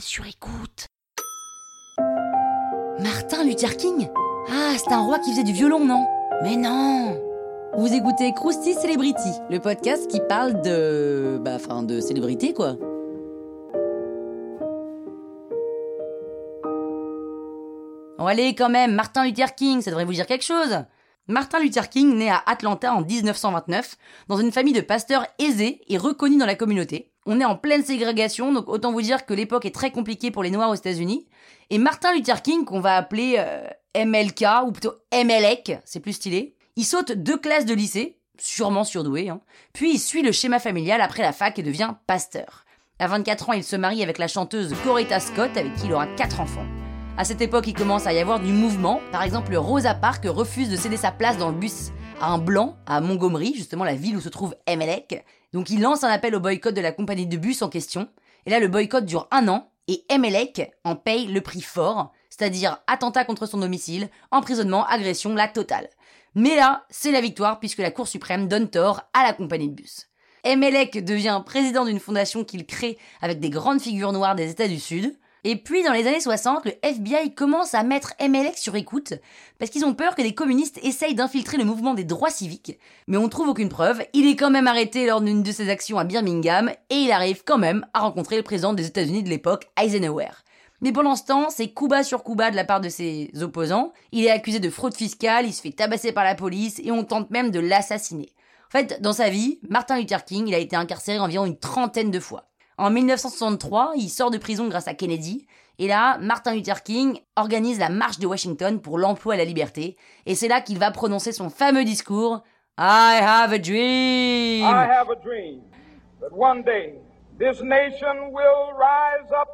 sur écoute. Martin Luther King? Ah, c'est un roi qui faisait du violon, non? Mais non Vous écoutez Krusty Celebrity, le podcast qui parle de. Bah, enfin, de célébrité, quoi. Oh, allez, quand même, Martin Luther King, ça devrait vous dire quelque chose Martin Luther King naît à Atlanta en 1929, dans une famille de pasteurs aisés et reconnus dans la communauté. On est en pleine ségrégation, donc autant vous dire que l'époque est très compliquée pour les Noirs aux États-Unis. Et Martin Luther King, qu'on va appeler euh, MLK, ou plutôt MLEC, c'est plus stylé, il saute deux classes de lycée, sûrement surdoué, hein. puis il suit le schéma familial après la fac et devient pasteur. À 24 ans, il se marie avec la chanteuse Coretta Scott, avec qui il aura quatre enfants. À cette époque, il commence à y avoir du mouvement. Par exemple, Rosa Parks refuse de céder sa place dans le bus un blanc à Montgomery, justement la ville où se trouve Emelec. Donc il lance un appel au boycott de la compagnie de bus en question. Et là, le boycott dure un an et Emelec en paye le prix fort, c'est-à-dire attentat contre son domicile, emprisonnement, agression, la totale. Mais là, c'est la victoire puisque la Cour suprême donne tort à la compagnie de bus. Emelec devient président d'une fondation qu'il crée avec des grandes figures noires des États du Sud. Et puis dans les années 60, le FBI commence à mettre MLX sur écoute parce qu'ils ont peur que des communistes essayent d'infiltrer le mouvement des droits civiques. Mais on trouve aucune preuve, il est quand même arrêté lors d'une de ses actions à Birmingham et il arrive quand même à rencontrer le président des États-Unis de l'époque, Eisenhower. Mais pendant ce temps, c'est coup bas sur coup bas de la part de ses opposants. Il est accusé de fraude fiscale, il se fait tabasser par la police et on tente même de l'assassiner. En fait, dans sa vie, Martin Luther King, il a été incarcéré environ une trentaine de fois. En 1963, il sort de prison grâce à Kennedy. Et là, Martin Luther King organise la marche de Washington pour l'emploi et la liberté. Et c'est là qu'il va prononcer son fameux discours I have a dream. I have a dream that one day this nation will rise up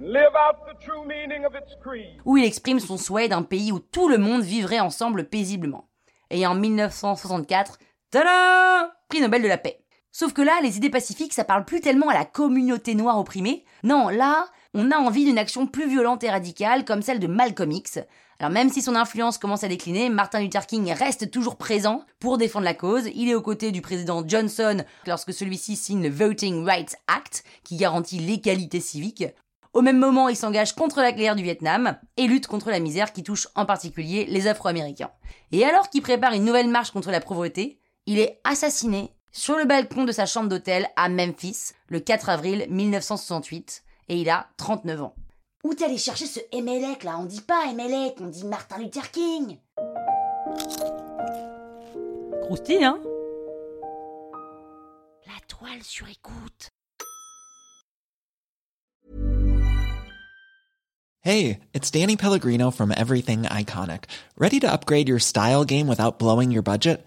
and live out the true meaning of its creed. Où il exprime son souhait d'un pays où tout le monde vivrait ensemble paisiblement. Et en 1964, tada Prix Nobel de la paix. Sauf que là, les idées pacifiques, ça parle plus tellement à la communauté noire opprimée. Non, là, on a envie d'une action plus violente et radicale, comme celle de Malcolm X. Alors même si son influence commence à décliner, Martin Luther King reste toujours présent pour défendre la cause. Il est aux côtés du président Johnson lorsque celui-ci signe le Voting Rights Act, qui garantit l'égalité civique. Au même moment, il s'engage contre la guerre du Vietnam et lutte contre la misère qui touche en particulier les Afro-Américains. Et alors qu'il prépare une nouvelle marche contre la pauvreté, il est assassiné sur le balcon de sa chambre d'hôtel à Memphis le 4 avril 1968 et il a 39 ans. Où t'es allé chercher ce Emelec là? On dit pas Emelec, on dit Martin Luther King Croustille, hein? La toile sur écoute. Hey, it's Danny Pellegrino from Everything Iconic. Ready to upgrade your style game without blowing your budget?